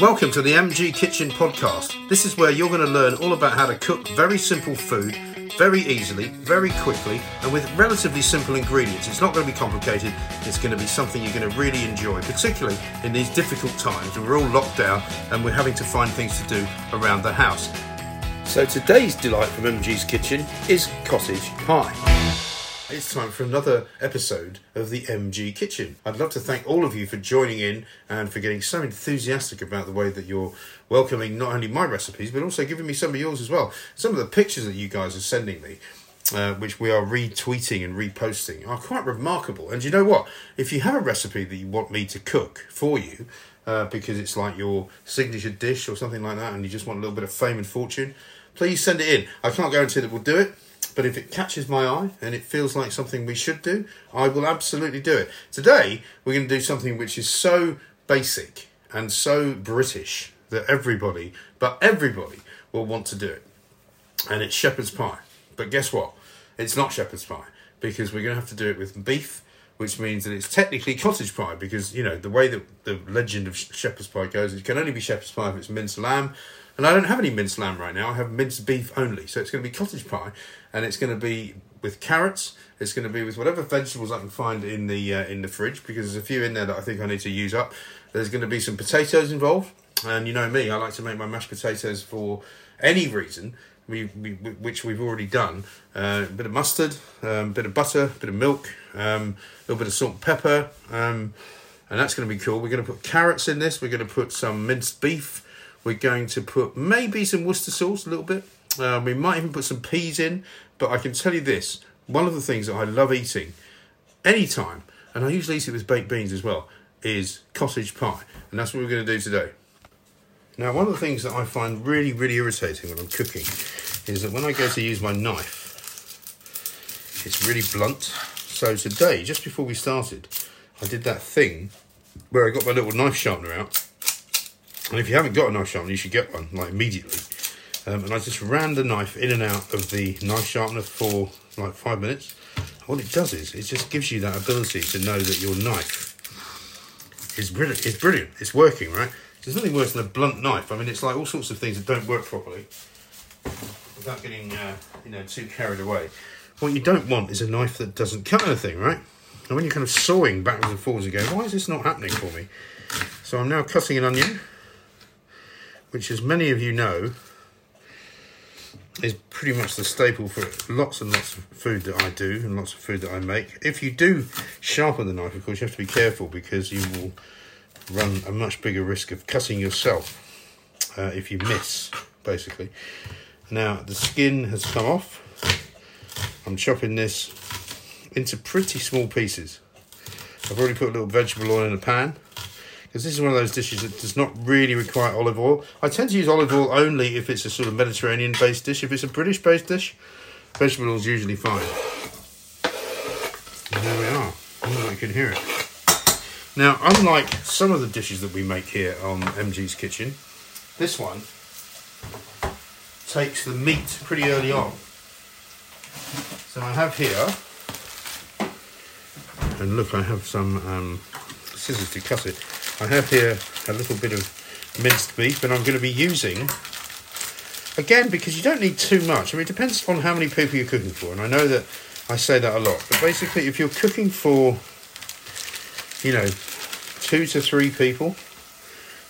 Welcome to the MG Kitchen Podcast. This is where you're going to learn all about how to cook very simple food very easily, very quickly, and with relatively simple ingredients. It's not going to be complicated, it's going to be something you're going to really enjoy, particularly in these difficult times when we're all locked down and we're having to find things to do around the house. So today's delight from MG's Kitchen is cottage pie. It's time for another episode of the MG Kitchen. I'd love to thank all of you for joining in and for getting so enthusiastic about the way that you're welcoming not only my recipes but also giving me some of yours as well. Some of the pictures that you guys are sending me. Uh, which we are retweeting and reposting are quite remarkable. And you know what? If you have a recipe that you want me to cook for you, uh, because it's like your signature dish or something like that, and you just want a little bit of fame and fortune, please send it in. I can't guarantee that we'll do it but if it catches my eye and it feels like something we should do, I will absolutely do it. Today, we're going to do something which is so basic and so British that everybody, but everybody, will want to do it. And it's shepherd's pie. But guess what? It's not shepherd's pie because we're going to have to do it with beef, which means that it's technically cottage pie because, you know, the way that the legend of shepherd's pie goes, it can only be shepherd's pie if it's minced lamb. And I don't have any minced lamb right now. I have minced beef only. So it's going to be cottage pie, and it's going to be with carrots. It's going to be with whatever vegetables I can find in the uh, in the fridge because there's a few in there that I think I need to use up. There's going to be some potatoes involved, and you know me, I like to make my mashed potatoes for any reason. We, we which we've already done. Uh, a bit of mustard, a um, bit of butter, a bit of milk, um, a little bit of salt and pepper, um, and that's going to be cool. We're going to put carrots in this. We're going to put some minced beef. We're going to put maybe some Worcester sauce, a little bit. Uh, we might even put some peas in. But I can tell you this one of the things that I love eating anytime, and I usually eat it with baked beans as well, is cottage pie. And that's what we're going to do today. Now, one of the things that I find really, really irritating when I'm cooking is that when I go to use my knife, it's really blunt. So today, just before we started, I did that thing where I got my little knife sharpener out and if you haven't got a knife sharpener, you should get one, like immediately. Um, and I just ran the knife in and out of the knife sharpener for like five minutes. What it does is, it just gives you that ability to know that your knife is brilliant. It's brilliant. It's working, right? There's nothing worse than a blunt knife. I mean, it's like all sorts of things that don't work properly. Without getting, uh, you know, too carried away. What you don't want is a knife that doesn't cut anything, right? And when you're kind of sawing backwards and forwards, you go, why is this not happening for me? So I'm now cutting an onion which, as many of you know, is pretty much the staple for lots and lots of food that I do and lots of food that I make. If you do sharpen the knife, of course, you have to be careful because you will run a much bigger risk of cutting yourself uh, if you miss, basically. Now, the skin has come off. I'm chopping this into pretty small pieces. I've already put a little vegetable oil in a pan because this is one of those dishes that does not really require olive oil. I tend to use olive oil only if it's a sort of Mediterranean based dish. If it's a British based dish, vegetable oil is usually fine. And there we are. I wonder if you can hear it. Now, unlike some of the dishes that we make here on MG's Kitchen, this one takes the meat pretty early on. So I have here, and look, I have some um, scissors to cut it. I have here a little bit of minced beef, and I'm going to be using, again, because you don't need too much. I mean, it depends on how many people you're cooking for, and I know that I say that a lot, but basically, if you're cooking for, you know, two to three people,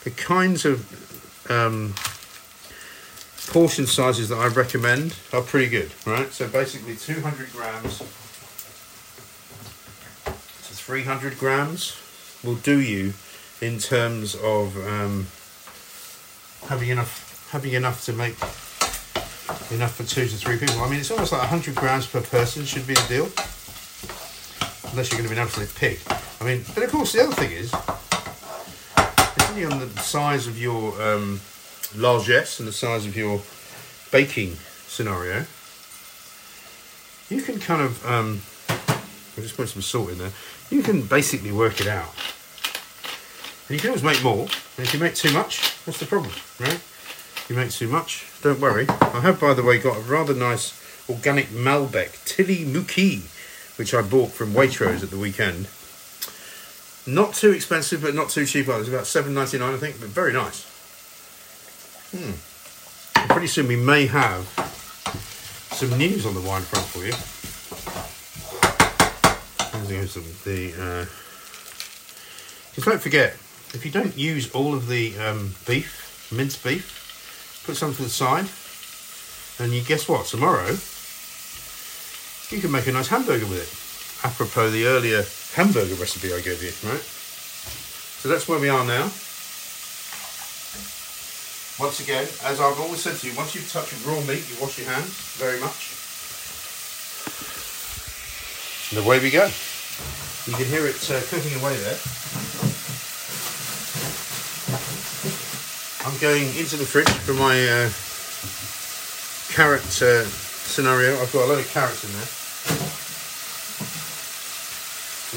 the kinds of um, portion sizes that I recommend are pretty good, right? So basically, 200 grams to 300 grams will do you in terms of um, having enough having enough to make enough for two to three people. I mean, it's almost like 100 grams per person should be the deal, unless you're going to be an absolute pig. I mean, but of course the other thing is, depending on the size of your um, largesse and the size of your baking scenario, you can kind of um, I'll just put some salt in there. You can basically work it out. And you can always make more. And if you make too much, what's the problem, right? You make too much, don't worry. I have, by the way, got a rather nice organic Malbec Tilimuqui, which I bought from Waitrose at the weekend. Not too expensive, but not too cheap either. It's about seven ninety nine, I think, but very nice. Hmm. Pretty soon we may have some news on the wine front for you. The, uh, don't forget, if you don't use all of the um, beef, minced beef, put some to the side, and you guess what? Tomorrow, you can make a nice hamburger with it. Apropos the earlier hamburger recipe I gave you, right? So that's where we are now. Once again, as I've always said to you, once you've touched raw meat, you wash your hands very much. And away we go. You can hear it uh, cooking away there. I'm going into the fridge for my uh, carrot uh, scenario. I've got a load of carrots in there.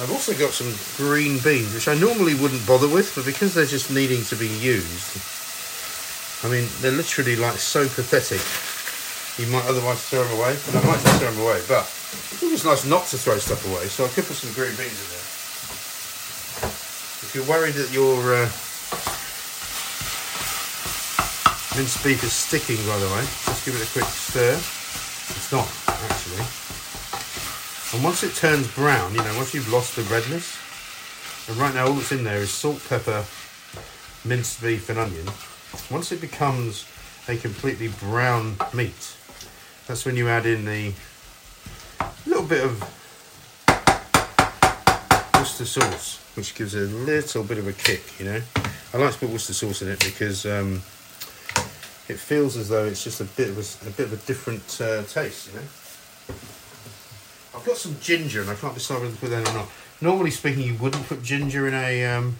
I've also got some green beans, which I normally wouldn't bother with, but because they're just needing to be used, I mean, they're literally like so pathetic. You might otherwise throw them away, and I might just throw them away, but it was nice not to throw stuff away, so I could put some green beans in there. If you're worried that your uh, minced beef is sticking, by the way, just give it a quick stir. It's not, actually. And once it turns brown, you know, once you've lost the redness, and right now all that's in there is salt, pepper, minced beef, and onion. Once it becomes a completely brown meat, that's when you add in the little bit of Worcester sauce, which gives a little bit of a kick, you know. I like to put Worcester sauce in it because um, it feels as though it's just a bit of a, a bit of a different uh, taste, you know. I've got some ginger and I can't decide whether to put that in or not. Normally speaking, you wouldn't put ginger in a um,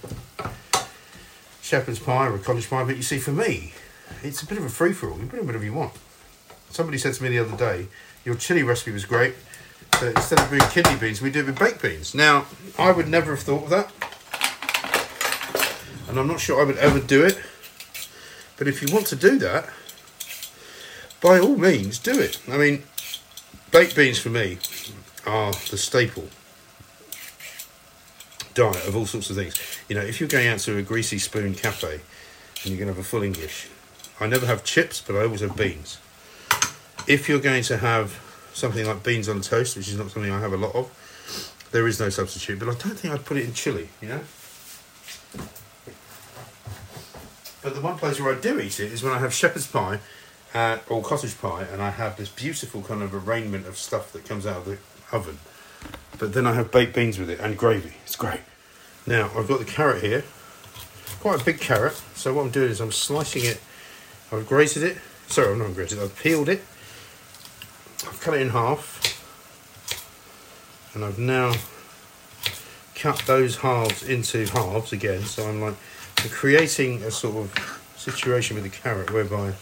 shepherd's pie or a cottage pie, but you see, for me, it's a bit of a free for all. You put in whatever you want. Somebody said to me the other day, Your chili recipe was great, but instead of doing kidney beans, we do it with baked beans. Now, I would never have thought of that, and I'm not sure I would ever do it, but if you want to do that, by all means, do it. I mean, baked beans for me are the staple diet of all sorts of things. You know, if you're going out to a greasy spoon cafe and you're going to have a full English, I never have chips, but I always have beans. If you're going to have something like beans on toast, which is not something I have a lot of, there is no substitute. But I don't think I'd put it in chili. You know. But the one place where I do eat it is when I have shepherd's pie uh, or cottage pie, and I have this beautiful kind of arrangement of stuff that comes out of the oven. But then I have baked beans with it and gravy. It's great. Now I've got the carrot here, quite a big carrot. So what I'm doing is I'm slicing it. I've grated it. Sorry, I'm not grated. I've peeled it. I've cut it in half, and I've now cut those halves into halves again. So I'm like I'm creating a sort of situation with the carrot whereby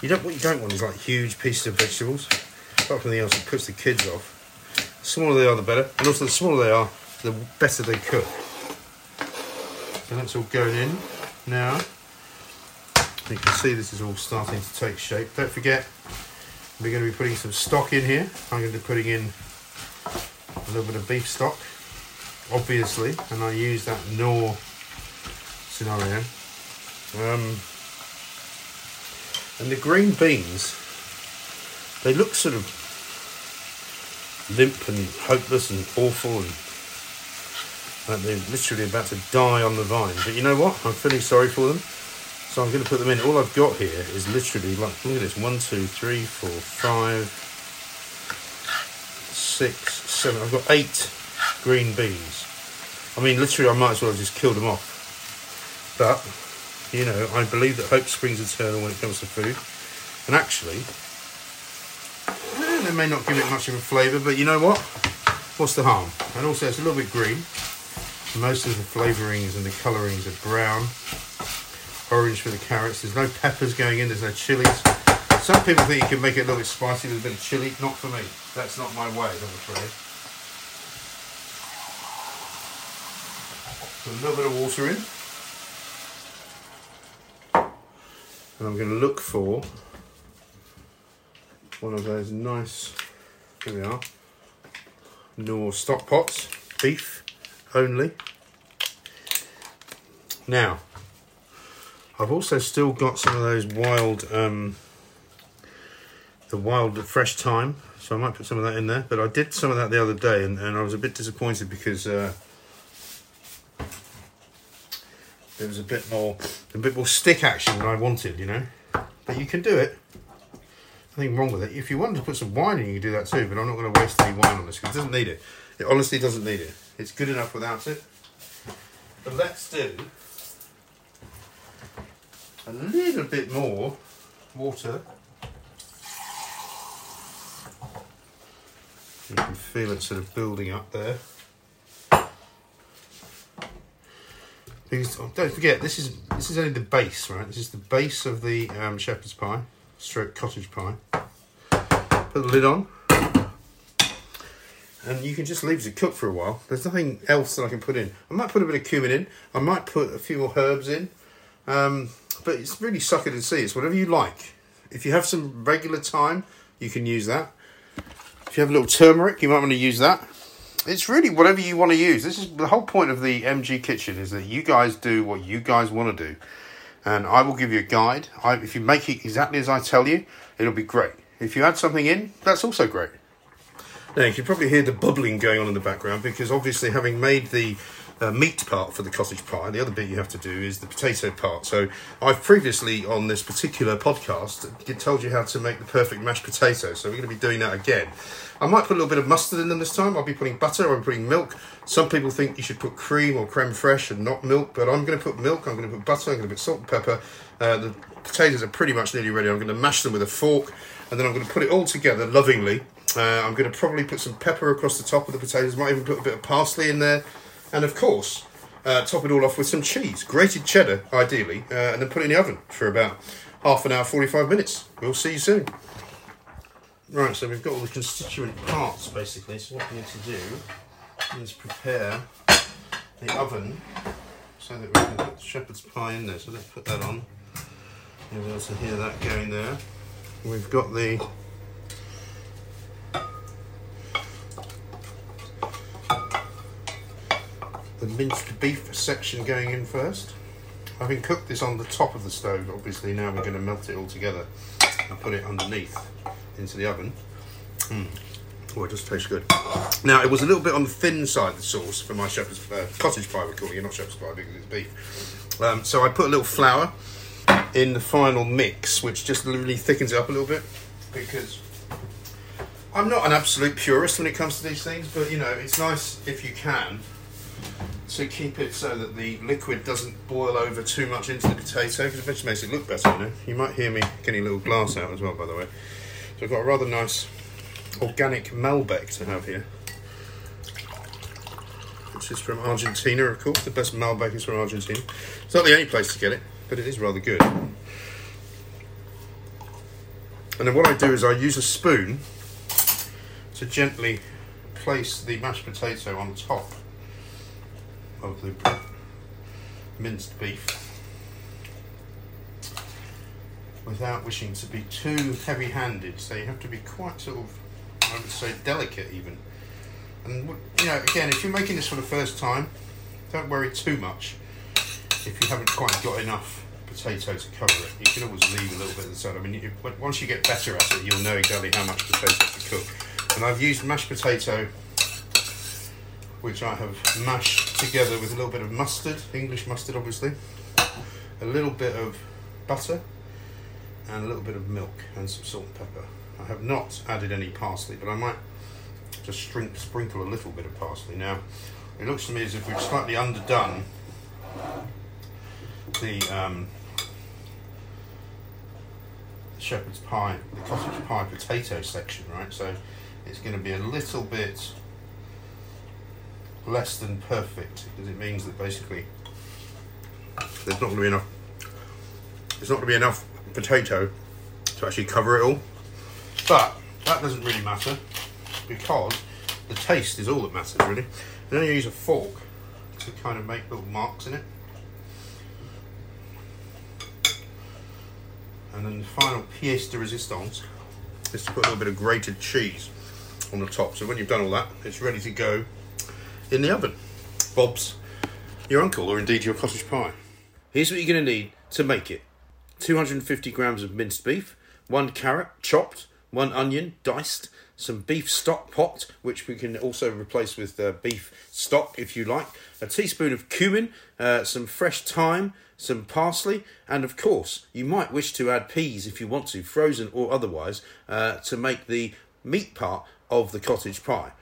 you don't what you don't want is like huge pieces of vegetables. Apart from anything else, it puts the kids off. The smaller they are, the better, and also the smaller they are, the better they cook. So that's all going in now. You can see this is all starting to take shape. Don't forget, we're going to be putting some stock in here. I'm going to be putting in a little bit of beef stock, obviously, and I use that Knorr scenario. Um, and the green beans, they look sort of limp and hopeless and awful and like they're literally about to die on the vine. But you know what? I'm feeling sorry for them. So I'm going to put them in. All I've got here is literally like, look at this one, two, three, four, five, six, seven. I've got eight green beans. I mean, literally, I might as well have just killed them off. But, you know, I believe that hope springs eternal when it comes to food. And actually, they may not give it much of a flavour, but you know what? What's the harm? And also, it's a little bit green. Most of the flavourings and the colourings are brown. Orange for the carrots. There's no peppers going in. There's no chilies. Some people think you can make it a little bit spicy with a bit of chili. Not for me. That's not my way, I'm afraid. Put a little bit of water in. And I'm going to look for one of those nice, here we are, Knorr stock pots, beef only. Now, I've also still got some of those wild, um, the wild fresh thyme, so I might put some of that in there. But I did some of that the other day, and, and I was a bit disappointed because uh, there was a bit more, a bit more stick action than I wanted, you know. But you can do it. Nothing wrong with it. If you wanted to put some wine in, you can do that too. But I'm not going to waste any wine on this because it doesn't need it. It honestly doesn't need it. It's good enough without it. But let's do a little bit more water. You can feel it sort of building up there. Because oh, don't forget, this is this is only the base, right? This is the base of the um, shepherd's pie, stroke cottage pie. Put the lid on, and you can just leave it to cook for a while. There's nothing else that I can put in. I might put a bit of cumin in. I might put a few more herbs in. Um, but it's really suck it and see. It's whatever you like. If you have some regular thyme, you can use that. If you have a little turmeric, you might want to use that. It's really whatever you want to use. This is the whole point of the MG kitchen is that you guys do what you guys want to do, and I will give you a guide. I, if you make it exactly as I tell you, it'll be great. If you add something in, that's also great. Now you can probably hear the bubbling going on in the background because obviously having made the uh, meat part for the cottage pie. The other bit you have to do is the potato part. So I've previously on this particular podcast told you how to make the perfect mashed potato. So we're going to be doing that again. I might put a little bit of mustard in them this time. I'll be putting butter. I'm putting milk. Some people think you should put cream or creme fraiche and not milk, but I'm going to put milk. I'm going to put butter. I'm going to put salt and pepper. Uh, the potatoes are pretty much nearly ready. I'm going to mash them with a fork, and then I'm going to put it all together lovingly. Uh, I'm going to probably put some pepper across the top of the potatoes. Might even put a bit of parsley in there and of course, uh, top it all off with some cheese, grated cheddar, ideally, uh, and then put it in the oven for about half an hour, 45 minutes. We'll see you soon. Right, so we've got all the constituent parts basically. So what we need to do is prepare the oven so that we can put the shepherd's pie in there. So let's put that on. You'll be able to hear that going there. We've got the the minced beef section going in first. Having cooked this on the top of the stove, obviously now we're going to melt it all together and put it underneath into the oven. Mm. Oh, it does taste good. Now, it was a little bit on the thin side, the sauce, for my shepherd's uh, cottage pie, we're calling it, not shepherd's pie because it's beef. Um, so I put a little flour in the final mix, which just literally thickens it up a little bit because I'm not an absolute purist when it comes to these things, but you know, it's nice if you can to keep it so that the liquid doesn't boil over too much into the potato because it makes it look better. You know, you might hear me getting a little glass out as well, by the way. So I've got a rather nice organic Malbec to have here, which is from Argentina, of course. The best Malbec is from Argentina. It's not the only place to get it, but it is rather good. And then what I do is I use a spoon to gently place the mashed potato on top of the minced beef without wishing to be too heavy handed. So you have to be quite sort of, I would say, delicate even. And, you know, again, if you're making this for the first time, don't worry too much if you haven't quite got enough potato to cover it. You can always leave a little bit of the side. I mean, you, once you get better at it, you'll know exactly how much potato to cook. And I've used mashed potato which I have mashed together with a little bit of mustard, English mustard obviously, a little bit of butter, and a little bit of milk and some salt and pepper. I have not added any parsley, but I might just sprinkle a little bit of parsley. Now, it looks to me as if we've slightly underdone the um, shepherd's pie, the cottage pie potato section, right? So it's going to be a little bit less than perfect because it means that basically there's not going to be enough there's not going to be enough potato to actually cover it all. But that doesn't really matter because the taste is all that matters really. And then you use a fork to kind of make little marks in it and then the final pièce de résistance is to put a little bit of grated cheese on the top so when you've done all that it's ready to go in the oven. Bob's your uncle, or indeed your cottage pie. Here's what you're going to need to make it 250 grams of minced beef, one carrot chopped, one onion diced, some beef stock pot, which we can also replace with uh, beef stock if you like, a teaspoon of cumin, uh, some fresh thyme, some parsley, and of course, you might wish to add peas if you want to, frozen or otherwise, uh, to make the meat part of the cottage pie.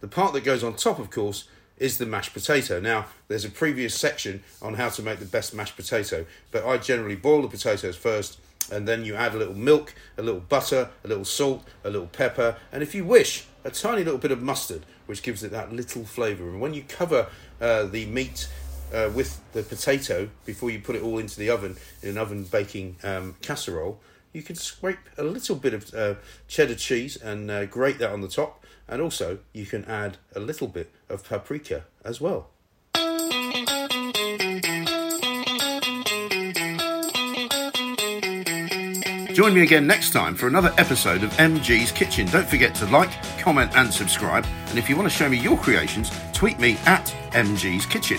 The part that goes on top, of course, is the mashed potato. Now, there's a previous section on how to make the best mashed potato, but I generally boil the potatoes first and then you add a little milk, a little butter, a little salt, a little pepper, and if you wish, a tiny little bit of mustard, which gives it that little flavour. And when you cover uh, the meat uh, with the potato before you put it all into the oven in an oven baking um, casserole, you can scrape a little bit of uh, cheddar cheese and uh, grate that on the top, and also you can add a little bit of paprika as well. Join me again next time for another episode of MG's Kitchen. Don't forget to like, comment, and subscribe. And if you want to show me your creations, tweet me at MG's Kitchen.